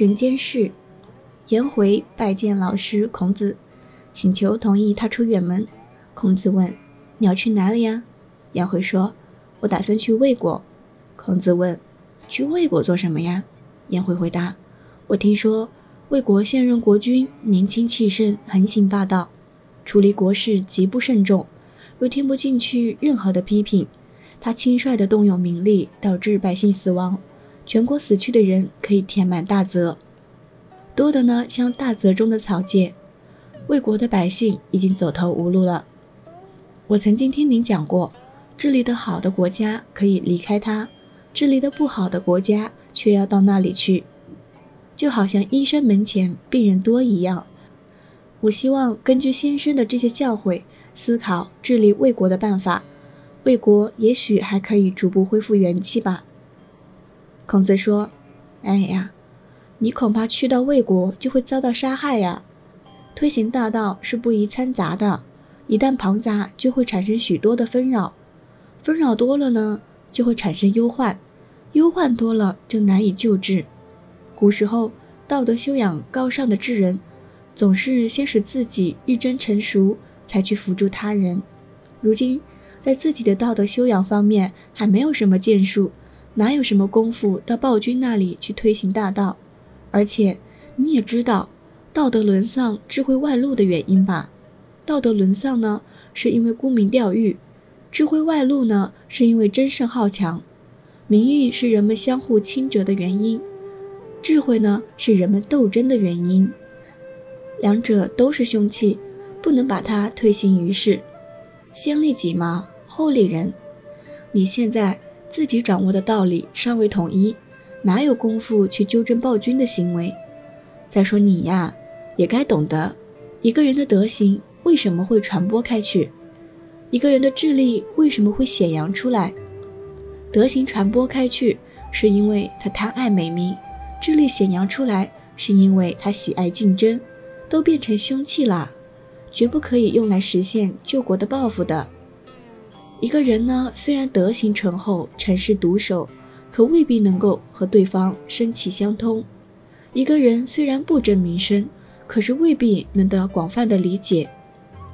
人间事。颜回拜见老师孔子，请求同意他出远门。孔子问：“你要去哪里呀？”颜回说：“我打算去魏国。”孔子问：“去魏国做什么呀？”颜回回答：“我听说魏国现任国君年轻气盛，横行霸道，处理国事极不慎重，又听不进去任何的批评。他轻率地动用民力，导致百姓死亡，全国死去的人可以填满大泽，多的呢像大泽中的草芥。魏国的百姓已经走投无路了。我曾经听您讲过，治理得好的国家可以离开它。”治理的不好的国家，却要到那里去，就好像医生门前病人多一样。我希望根据先生的这些教诲，思考治理魏国的办法，魏国也许还可以逐步恢复元气吧。孔子说：“哎呀，你恐怕去到魏国就会遭到杀害呀。推行大道是不宜掺杂的，一旦庞杂，就会产生许多的纷扰，纷扰多了呢。”就会产生忧患，忧患多了就难以救治。古时候道德修养高尚的智人，总是先使自己日臻成熟，才去辅助他人。如今在自己的道德修养方面还没有什么建树，哪有什么功夫到暴君那里去推行大道？而且你也知道，道德沦丧、智慧外露的原因吧？道德沦丧呢，是因为沽名钓誉。智慧外露呢，是因为争胜好强；名誉是人们相互轻折的原因；智慧呢，是人们斗争的原因。两者都是凶器，不能把它推行于世。先利己嘛，后利人。你现在自己掌握的道理尚未统一，哪有功夫去纠正暴君的行为？再说你呀，也该懂得，一个人的德行为什么会传播开去？一个人的智力为什么会显扬出来？德行传播开去，是因为他贪爱美名；智力显扬出来，是因为他喜爱竞争，都变成凶器啦，绝不可以用来实现救国的抱负的。一个人呢，虽然德行醇厚、诚实独守，可未必能够和对方生气相通；一个人虽然不争名声，可是未必能得广泛的理解。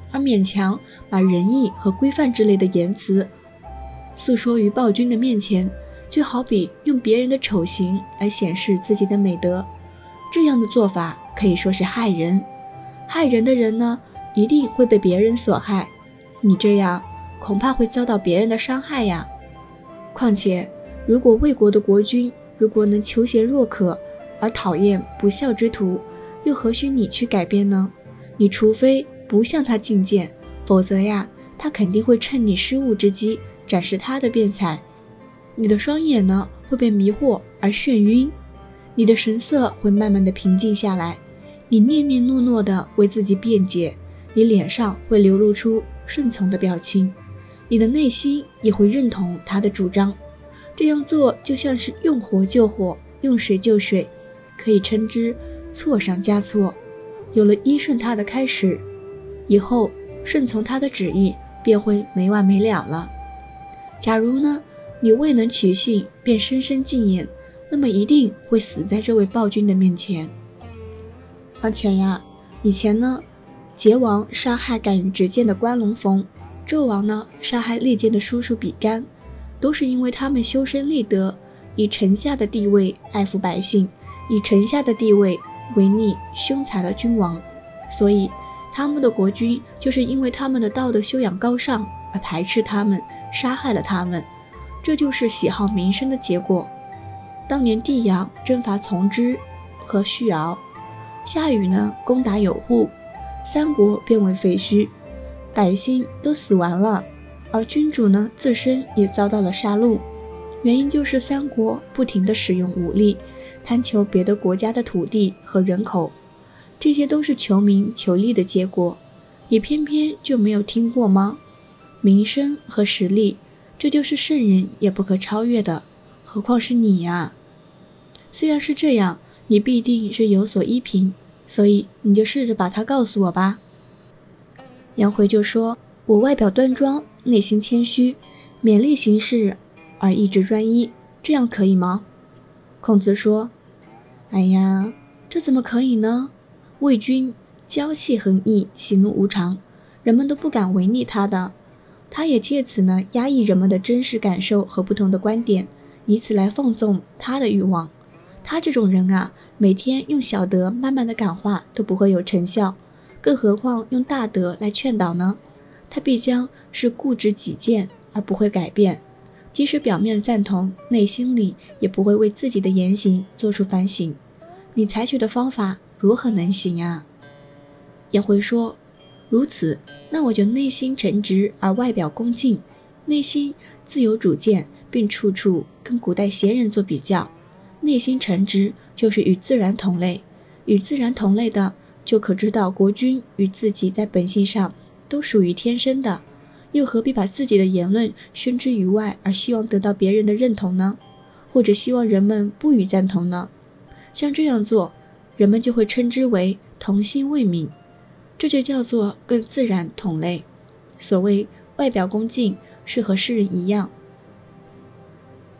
而勉强把仁义和规范之类的言辞诉说于暴君的面前，就好比用别人的丑行来显示自己的美德，这样的做法可以说是害人。害人的人呢，一定会被别人所害。你这样恐怕会遭到别人的伤害呀。况且，如果魏国的国君如果能求贤若渴，而讨厌不孝之徒，又何须你去改变呢？你除非。不向他进谏，否则呀，他肯定会趁你失误之机展示他的辩才。你的双眼呢会被迷惑而眩晕，你的神色会慢慢的平静下来。你念念诺诺的为自己辩解，你脸上会流露出顺从的表情，你的内心也会认同他的主张。这样做就像是用火救火，用水救水，可以称之错上加错。有了依顺他的开始。以后顺从他的旨意便会没完没了了。假如呢，你未能取信，便深深敬仰，那么一定会死在这位暴君的面前。而且呀，以前呢，桀王杀害敢于直谏的关龙逢，纣王呢杀害利剑的叔叔比干，都是因为他们修身立德，以臣下的地位爱抚百姓，以臣下的地位违逆凶残的君王，所以。他们的国君就是因为他们的道德修养高尚而排斥他们，杀害了他们，这就是喜好名声的结果。当年帝阳征伐从之和胥敖，夏禹呢攻打有户，三国变为废墟，百姓都死完了，而君主呢自身也遭到了杀戮。原因就是三国不停地使用武力，贪求别的国家的土地和人口。这些都是求名求利的结果，你偏偏就没有听过吗？名声和实力，这就是圣人也不可超越的，何况是你呀？虽然是这样，你必定是有所依凭，所以你就试着把它告诉我吧。杨回就说：“我外表端庄，内心谦虚，勉力行事而意志专一，这样可以吗？”孔子说：“哎呀，这怎么可以呢？魏军骄气横溢，喜怒无常，人们都不敢违逆他的。他也借此呢压抑人们的真实感受和不同的观点，以此来放纵他的欲望。他这种人啊，每天用小德慢慢的感化都不会有成效，更何况用大德来劝导呢？他必将是固执己见而不会改变。即使表面赞同，内心里也不会为自己的言行做出反省。你采取的方法如何能行啊？颜回说：“如此，那我就内心诚直而外表恭敬，内心自有主见，并处处跟古代贤人做比较。内心诚直就是与自然同类，与自然同类的，就可知道国君与自己在本性上都属于天生的。”又何必把自己的言论宣之于外，而希望得到别人的认同呢？或者希望人们不予赞同呢？像这样做，人们就会称之为童心未泯，这就叫做更自然同类。所谓外表恭敬，是和世人一样，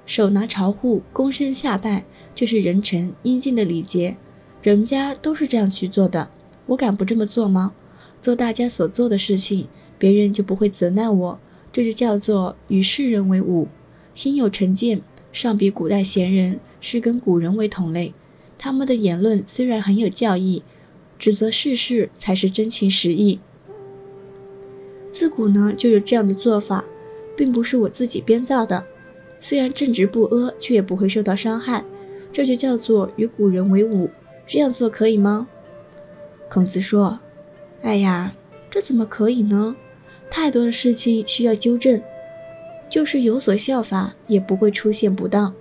手拿朝户，躬身下拜，就是人臣应尽的礼节。人家都是这样去做的，我敢不这么做吗？做大家所做的事情。别人就不会责难我，这就叫做与世人为伍，心有成见，尚比古代贤人是跟古人为同类。他们的言论虽然很有教义，指责世事才是真情实意。自古呢就有这样的做法，并不是我自己编造的。虽然正直不阿，却也不会受到伤害，这就叫做与古人为伍。这样做可以吗？孔子说：“哎呀，这怎么可以呢？”太多的事情需要纠正，就是有所效法，也不会出现不当。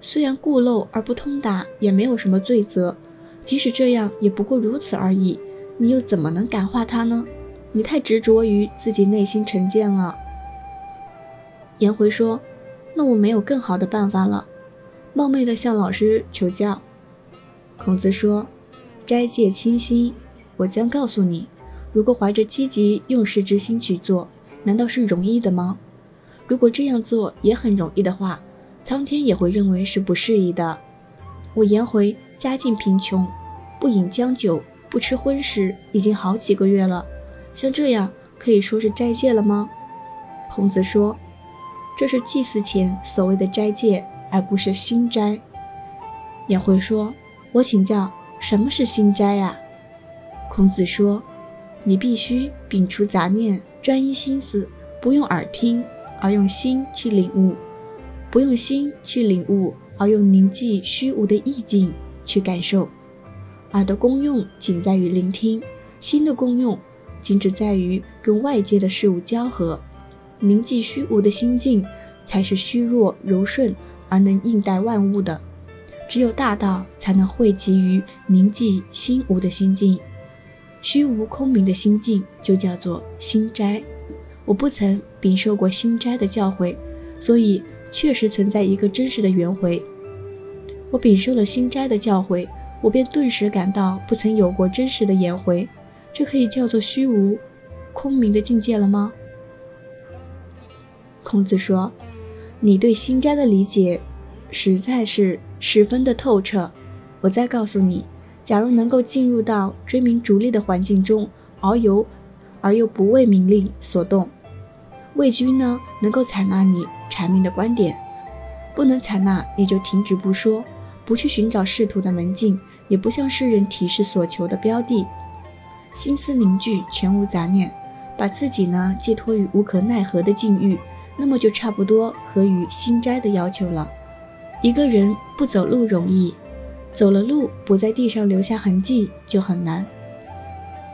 虽然固陋而不通达，也没有什么罪责。即使这样，也不过如此而已。你又怎么能感化他呢？你太执着于自己内心成见了。颜回说：“那我没有更好的办法了。”冒昧的向老师求教。孔子说：“斋戒清心，我将告诉你。”如果怀着积极用事之心去做，难道是容易的吗？如果这样做也很容易的话，苍天也会认为是不适宜的。我颜回家境贫穷，不饮将酒，不吃荤食，已经好几个月了。像这样可以说是斋戒了吗？孔子说：“这是祭祀前所谓的斋戒，而不是心斋。”颜回说：“我请教，什么是心斋呀？”孔子说。你必须摒除杂念，专一心思，不用耳听，而用心去领悟；不用心去领悟，而用凝寂虚无的意境去感受。耳的功用仅在于聆听，心的功用仅只在于跟外界的事物交合。凝寂虚无的心境，才是虚弱柔顺而能应待万物的。只有大道，才能汇集于凝寂心无的心境。虚无空明的心境就叫做心斋。我不曾禀受过心斋的教诲，所以确实存在一个真实的圆回。我禀受了心斋的教诲，我便顿时感到不曾有过真实的颜回。这可以叫做虚无空明的境界了吗？孔子说：“你对心斋的理解实在是十分的透彻。”我再告诉你。假如能够进入到追名逐利的环境中，遨游而又不为名利所动，魏军呢能够采纳你阐明的观点，不能采纳你就停止不说，不去寻找仕途的门径，也不向世人提示所求的标的，心思凝聚，全无杂念，把自己呢寄托于无可奈何的境遇，那么就差不多合于心斋的要求了。一个人不走路容易。走了路不在地上留下痕迹就很难，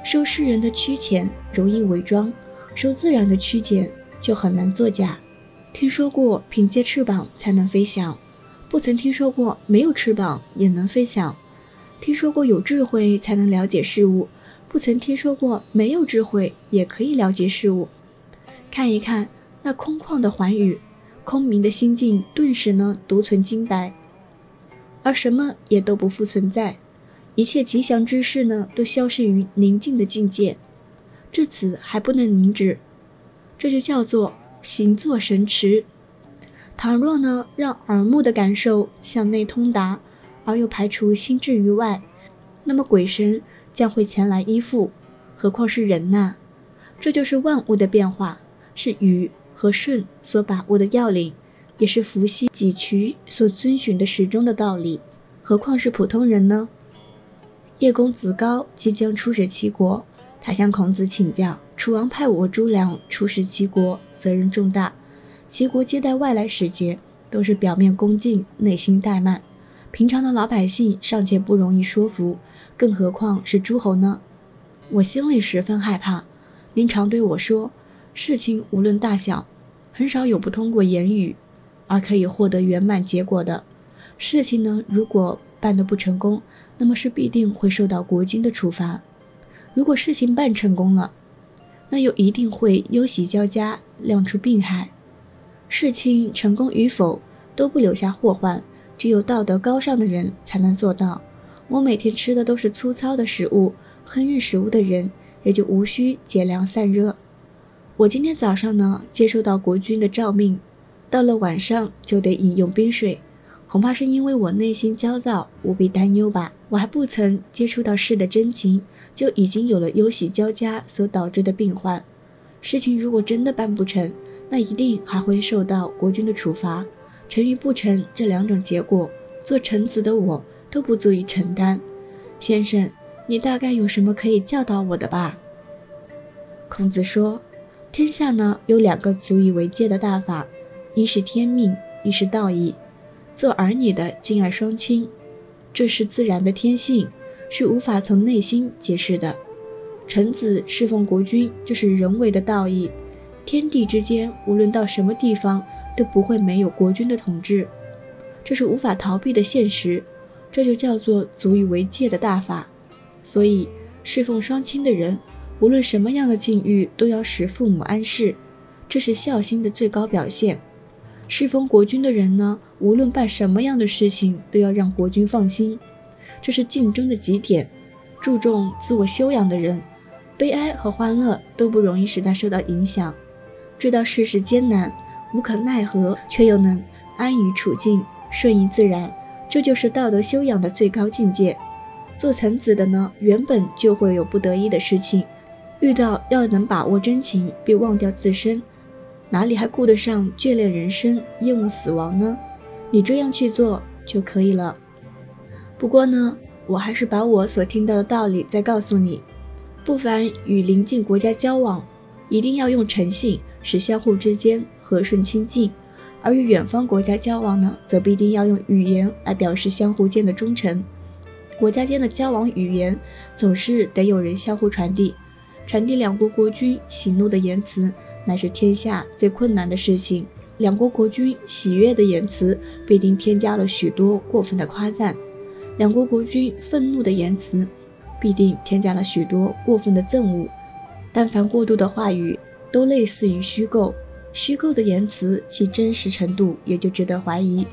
受世人的曲遣容易伪装，受自然的曲解就很难作假。听说过凭借翅膀才能飞翔，不曾听说过没有翅膀也能飞翔。听说过有智慧才能了解事物，不曾听说过没有智慧也可以了解事物。看一看那空旷的寰宇，空明的心境顿时呢独存金白。而什么也都不复存在，一切吉祥之事呢，都消失于宁静的境界。至此还不能凝止，这就叫做行坐神驰。倘若呢，让耳目的感受向内通达，而又排除心智于外，那么鬼神将会前来依附，何况是人呐？这就是万物的变化，是禹和舜所把握的要领，也是伏羲、几渠所遵循的始终的道理。何况是普通人呢？叶公子高即将出使齐国，他向孔子请教：楚王派我朱良出使齐国，责任重大。齐国接待外来使节，都是表面恭敬，内心怠慢。平常的老百姓尚且不容易说服，更何况是诸侯呢？我心里十分害怕。您常对我说，事情无论大小，很少有不通过言语而可以获得圆满结果的。事情呢，如果办得不成功，那么是必定会受到国君的处罚；如果事情办成功了，那又一定会忧喜交加，亮出病害。事情成功与否都不留下祸患。只有道德高尚的人才能做到。我每天吃的都是粗糙的食物，烹饪食物的人也就无需解凉散热。我今天早上呢，接收到国君的诏命，到了晚上就得饮用冰水。恐怕是因为我内心焦躁，无比担忧吧。我还不曾接触到事的真情，就已经有了忧喜交加所导致的病患。事情如果真的办不成，那一定还会受到国君的处罚。成与不成这两种结果，做臣子的我都不足以承担。先生，你大概有什么可以教导我的吧？孔子说：“天下呢有两个足以为戒的大法，一是天命，一是道义。做儿女的敬爱双亲，这是自然的天性，是无法从内心解释的。臣子侍奉国君，这是人为的道义。天地之间，无论到什么地方。”都不会没有国君的统治，这是无法逃避的现实，这就叫做足以为戒的大法。所以，侍奉双亲的人，无论什么样的境遇，都要使父母安适，这是孝心的最高表现。侍奉国君的人呢，无论办什么样的事情，都要让国君放心，这是竞争的极点。注重自我修养的人，悲哀和欢乐都不容易使他受到影响，知道世事艰难。无可奈何，却又能安于处境，顺应自然，这就是道德修养的最高境界。做臣子的呢，原本就会有不得已的事情，遇到要能把握真情，并忘掉自身，哪里还顾得上眷恋人生、厌恶死亡呢？你这样去做就可以了。不过呢，我还是把我所听到的道理再告诉你：不凡与邻近国家交往，一定要用诚信，使相互之间。和顺亲近，而与远方国家交往呢，则必定要用语言来表示相互间的忠诚。国家间的交往语言总是得有人相互传递，传递两国国君喜怒的言辞，乃是天下最困难的事情。两国国君喜悦的言辞，必定添加了许多过分的夸赞；两国国君愤怒的言辞，必定添加了许多过分的憎恶。但凡过度的话语，都类似于虚构。虚构的言辞，其真实程度也就值得怀疑。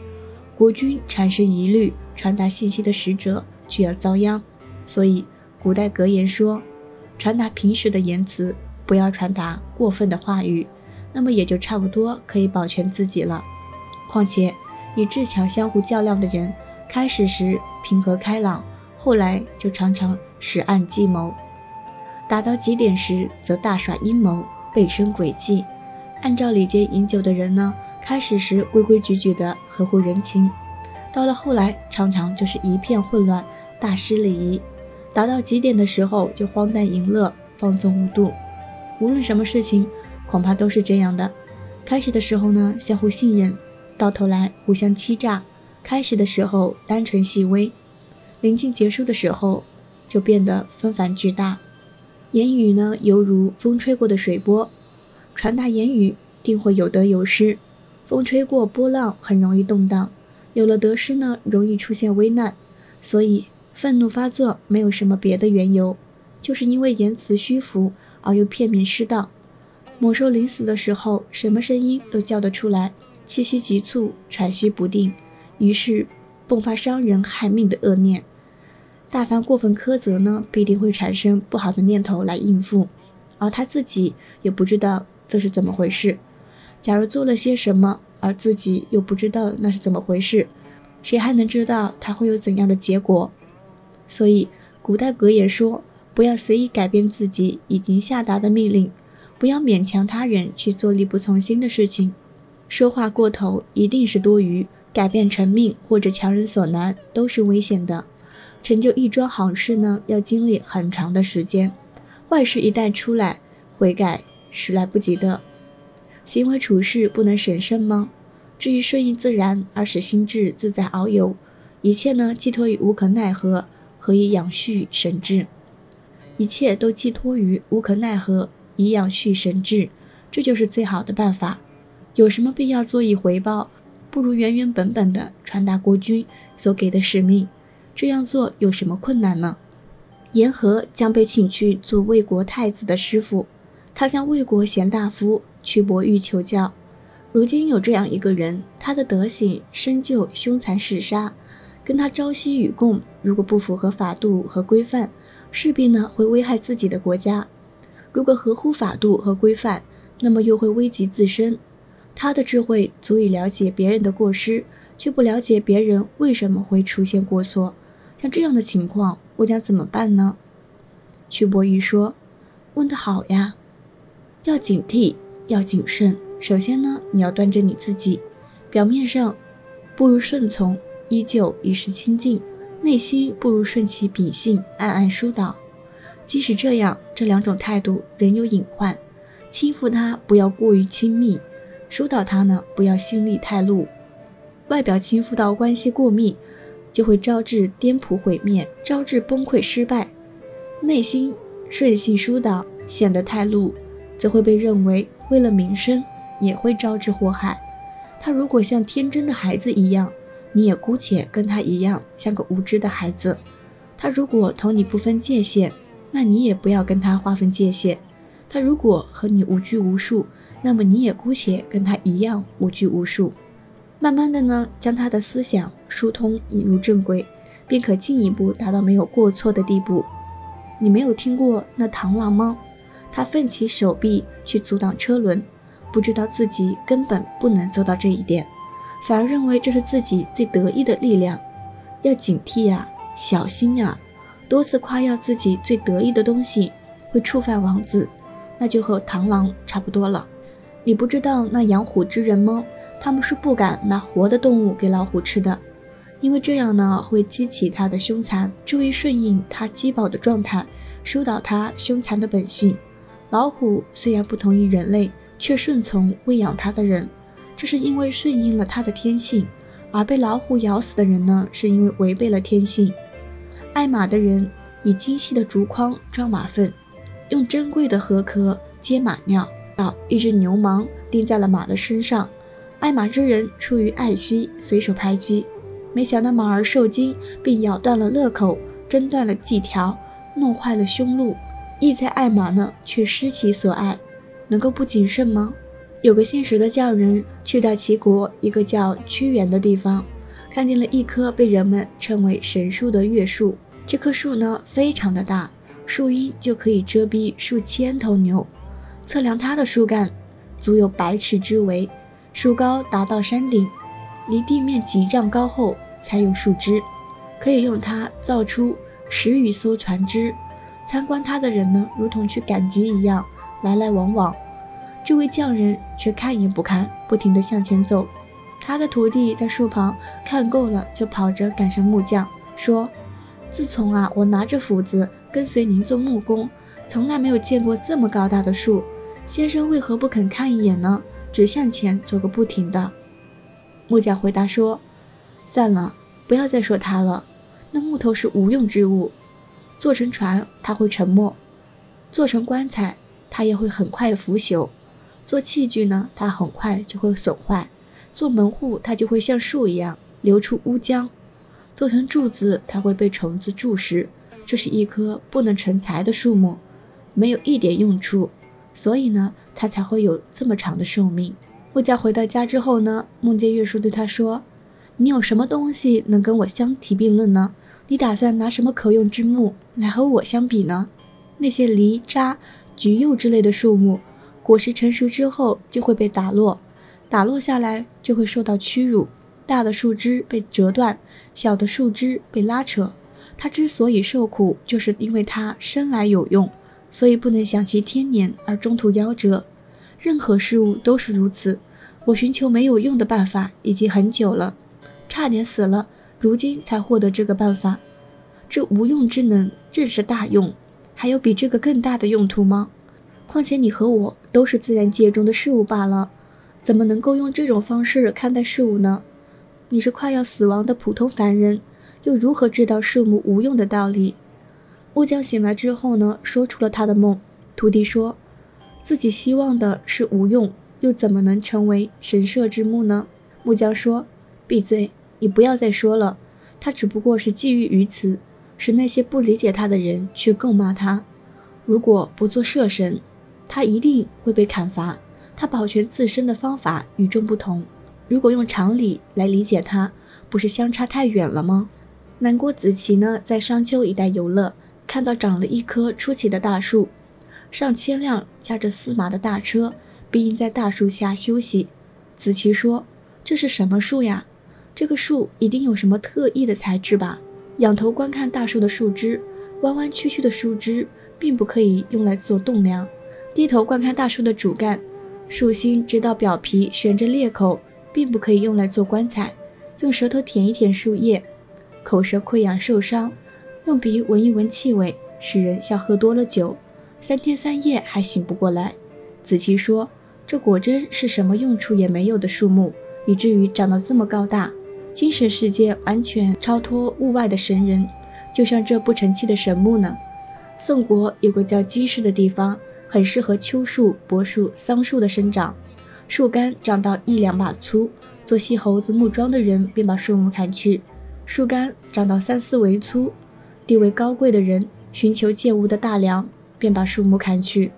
国君产生疑虑，传达信息的使者就要遭殃。所以，古代格言说：“传达平时的言辞，不要传达过分的话语。”那么也就差不多可以保全自己了。况且，与智巧相互较量的人，开始时平和开朗，后来就常常使暗计谋；打到极点时，则大耍阴谋，背生诡计。按照礼节饮酒的人呢，开始时规规矩矩的合乎人情，到了后来常常就是一片混乱，大失礼仪。达到极点的时候就荒诞淫乐，放纵无度。无论什么事情，恐怕都是这样的。开始的时候呢，相互信任，到头来互相欺诈。开始的时候单纯细微，临近结束的时候就变得纷繁巨大。言语呢，犹如风吹过的水波。传达言语定会有得有失，风吹过波浪很容易动荡，有了得失呢，容易出现危难。所以愤怒发作没有什么别的缘由，就是因为言辞虚浮而又片面失当。猛兽临死的时候，什么声音都叫得出来，气息急促，喘息不定，于是迸发伤人害命的恶念。大凡过分苛责呢，必定会产生不好的念头来应付，而他自己也不知道。这是怎么回事？假如做了些什么，而自己又不知道那是怎么回事，谁还能知道它会有怎样的结果？所以，古代格言说：“不要随意改变自己已经下达的命令，不要勉强他人去做力不从心的事情。说话过头一定是多余，改变成命或者强人所难都是危险的。成就一桩好事呢，要经历很长的时间。坏事一旦出来，悔改是来不及的。行为处事不能审慎吗？”至于顺应自然而使心智自在遨游，一切呢寄托于无可奈何，何以养蓄神智？一切都寄托于无可奈何，以养蓄神智，这就是最好的办法。有什么必要作以回报？不如原原本本的传达国君所给的使命。这样做有什么困难呢？言和将被请去做魏国太子的师傅，他向魏国贤大夫屈伯玉求教。如今有这样一个人，他的德行深究凶残嗜杀，跟他朝夕与共，如果不符合法度和规范，势必呢会危害自己的国家；如果合乎法度和规范，那么又会危及自身。他的智慧足以了解别人的过失，却不了解别人为什么会出现过错。像这样的情况，我将怎么办呢？屈伯玉说：“问得好呀，要警惕，要谨慎。”首先呢，你要端正你自己，表面上不如顺从，依旧一时亲近；内心不如顺其秉性，暗暗疏导。即使这样，这两种态度仍有隐患。轻抚他，不要过于亲密；疏导他呢，不要心力太露。外表轻抚到关系过密，就会招致颠仆毁灭，招致崩溃失败；内心顺性疏导，显得太露，则会被认为为了名声。也会招致祸害。他如果像天真的孩子一样，你也姑且跟他一样，像个无知的孩子。他如果同你不分界限，那你也不要跟他划分界限。他如果和你无拘无束，那么你也姑且跟他一样无拘无束。慢慢的呢，将他的思想疏通，引入正轨，便可进一步达到没有过错的地步。你没有听过那螳螂吗？他奋起手臂去阻挡车轮。不知道自己根本不能做到这一点，反而认为这是自己最得意的力量，要警惕呀，小心呀！多次夸耀自己最得意的东西，会触犯王子，那就和螳螂差不多了。你不知道那养虎之人吗？他们是不敢拿活的动物给老虎吃的，因为这样呢会激起它的凶残，注意顺应它饥饱的状态，疏导它凶残的本性。老虎虽然不同于人类。却顺从喂养它的人，这是因为顺应了它的天性；而被老虎咬死的人呢，是因为违背了天性。爱马的人以精细的竹筐装马粪，用珍贵的河壳接马尿，到一只牛虻钉在了马的身上。爱马之人出于爱惜，随手拍击，没想到马儿受惊，并咬断了乐口，挣断了脊条，弄坏了胸路。意在爱马呢，却失其所爱。能够不谨慎吗？有个现实的匠人去到齐国一个叫屈原的地方，看见了一棵被人们称为神树的月树。这棵树呢，非常的大，树荫就可以遮蔽数千头牛。测量它的树干，足有百尺之围，树高达到山顶，离地面几丈高后才有树枝，可以用它造出十余艘船只。参观它的人呢，如同去赶集一样。来来往往，这位匠人却看也不看，不停地向前走。他的徒弟在树旁看够了，就跑着赶上木匠，说：“自从啊，我拿着斧子跟随您做木工，从来没有见过这么高大的树。先生为何不肯看一眼呢？只向前走个不停的。”木匠回答说：“算了，不要再说他了。那木头是无用之物，做成船它会沉没，做成棺材。”它也会很快腐朽，做器具呢，它很快就会损坏；做门户，它就会像树一样流出乌浆；做成柱子，它会被虫子蛀食。这是一棵不能成材的树木，没有一点用处，所以呢，它才会有这么长的寿命。木匠回到家之后呢，梦见月叔对他说：“你有什么东西能跟我相提并论呢？你打算拿什么可用之木来和我相比呢？那些梨渣。”橘柚之类的树木，果实成熟之后就会被打落，打落下来就会受到屈辱。大的树枝被折断，小的树枝被拉扯。它之所以受苦，就是因为它生来有用，所以不能享其天年而中途夭折。任何事物都是如此。我寻求没有用的办法已经很久了，差点死了，如今才获得这个办法。这无用之能正是大用。还有比这个更大的用途吗？况且你和我都是自然界中的事物罢了，怎么能够用这种方式看待事物呢？你是快要死亡的普通凡人，又如何知道树木无用的道理？木匠醒来之后呢，说出了他的梦。徒弟说，自己希望的是无用，又怎么能成为神社之木呢？木匠说：“闭嘴，你不要再说了。他只不过是觊觎于此。”使那些不理解他的人去诟骂他。如果不做社神，他一定会被砍伐。他保全自身的方法与众不同。如果用常理来理解他，不是相差太远了吗？南郭子期呢，在商丘一带游乐，看到长了一棵出奇的大树，上千辆驾着司马的大车必应在大树下休息。子期说：“这是什么树呀？这个树一定有什么特异的材质吧？”仰头观看大树的树枝，弯弯曲曲的树枝并不可以用来做栋梁；低头观看大树的主干，树心直到表皮悬着裂口，并不可以用来做棺材。用舌头舔一舔树叶，口舌溃疡受伤；用鼻闻一闻气味，使人像喝多了酒，三天三夜还醒不过来。子期说：“这果真是什么用处也没有的树木，以至于长得这么高大。”精神世界完全超脱物外的神人，就像这不成器的神木呢。宋国有个叫金市的地方，很适合秋树、柏树、桑树的生长。树干长到一两把粗，做细猴子木桩的人便把树木砍去；树干长到三四围粗，地位高贵的人寻求建物的大梁，便把树木砍去；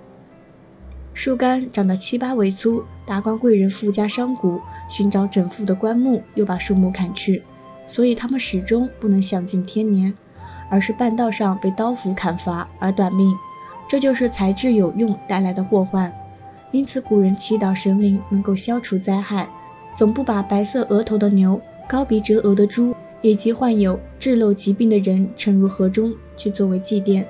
树干长到七八围粗，达官贵人富家商贾。寻找整副的棺木，又把树木砍去，所以他们始终不能享尽天年，而是半道上被刀斧砍伐而短命。这就是材质有用带来的祸患。因此，古人祈祷神灵能够消除灾害，总不把白色额头的牛、高鼻折额的猪，以及患有痔漏疾病的人沉入河中去作为祭奠。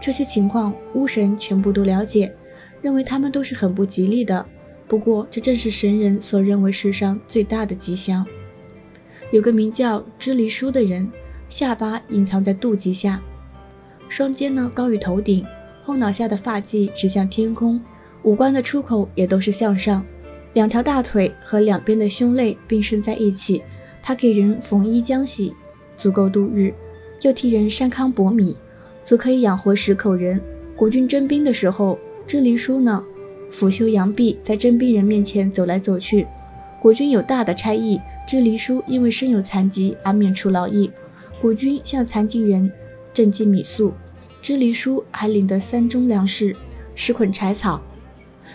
这些情况，巫神全部都了解，认为他们都是很不吉利的。不过，这正是神人所认为世上最大的吉祥。有个名叫支离叔的人，下巴隐藏在肚脐下，双肩呢高于头顶，后脑下的发髻指向天空，五官的出口也都是向上，两条大腿和两边的胸肋并伸在一起。他给人缝衣浆洗，足够度日；又替人山糠薄米，足可以养活十口人。国军征兵的时候，支离叔呢？抚袖扬臂，在征兵人面前走来走去。国军有大的差役，支离叔因为身有残疾而免除劳役。国军向残疾人赈济米粟，知礼叔还领得三中粮食、十捆柴草。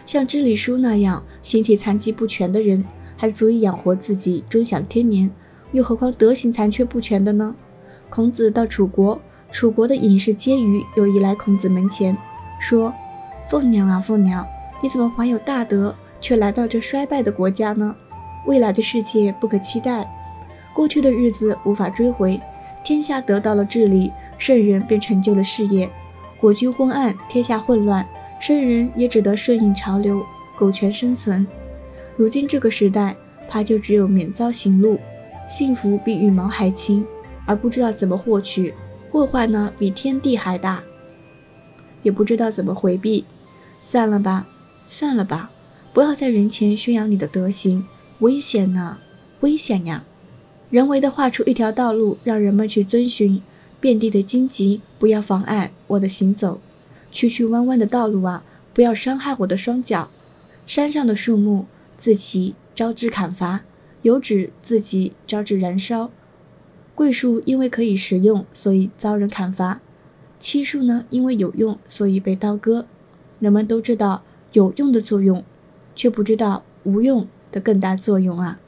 像知礼叔那样形体残疾不全的人，还足以养活自己，终享天年。又何况德行残缺不全的呢？孔子到楚国，楚国的隐士婕妤又移来孔子门前，说：“凤娘啊，凤娘。”你怎么怀有大德，却来到这衰败的国家呢？未来的世界不可期待，过去的日子无法追回。天下得到了治理，圣人便成就了事业。国君昏暗，天下混乱，圣人也只得顺应潮流，苟全生存。如今这个时代，怕就只有免遭刑戮，幸福比羽毛还轻，而不知道怎么获取；祸患呢，比天地还大，也不知道怎么回避。算了吧。算了吧，不要在人前宣扬你的德行，危险呢，危险呀！人为的画出一条道路，让人们去遵循。遍地的荆棘，不要妨碍我的行走。曲曲弯弯的道路啊，不要伤害我的双脚。山上的树木，自己招致砍伐；油脂自己招致燃烧。桂树因为可以食用，所以遭人砍伐；漆树呢，因为有用，所以被刀割。人们都知道。有用的作用，却不知道无用的更大作用啊！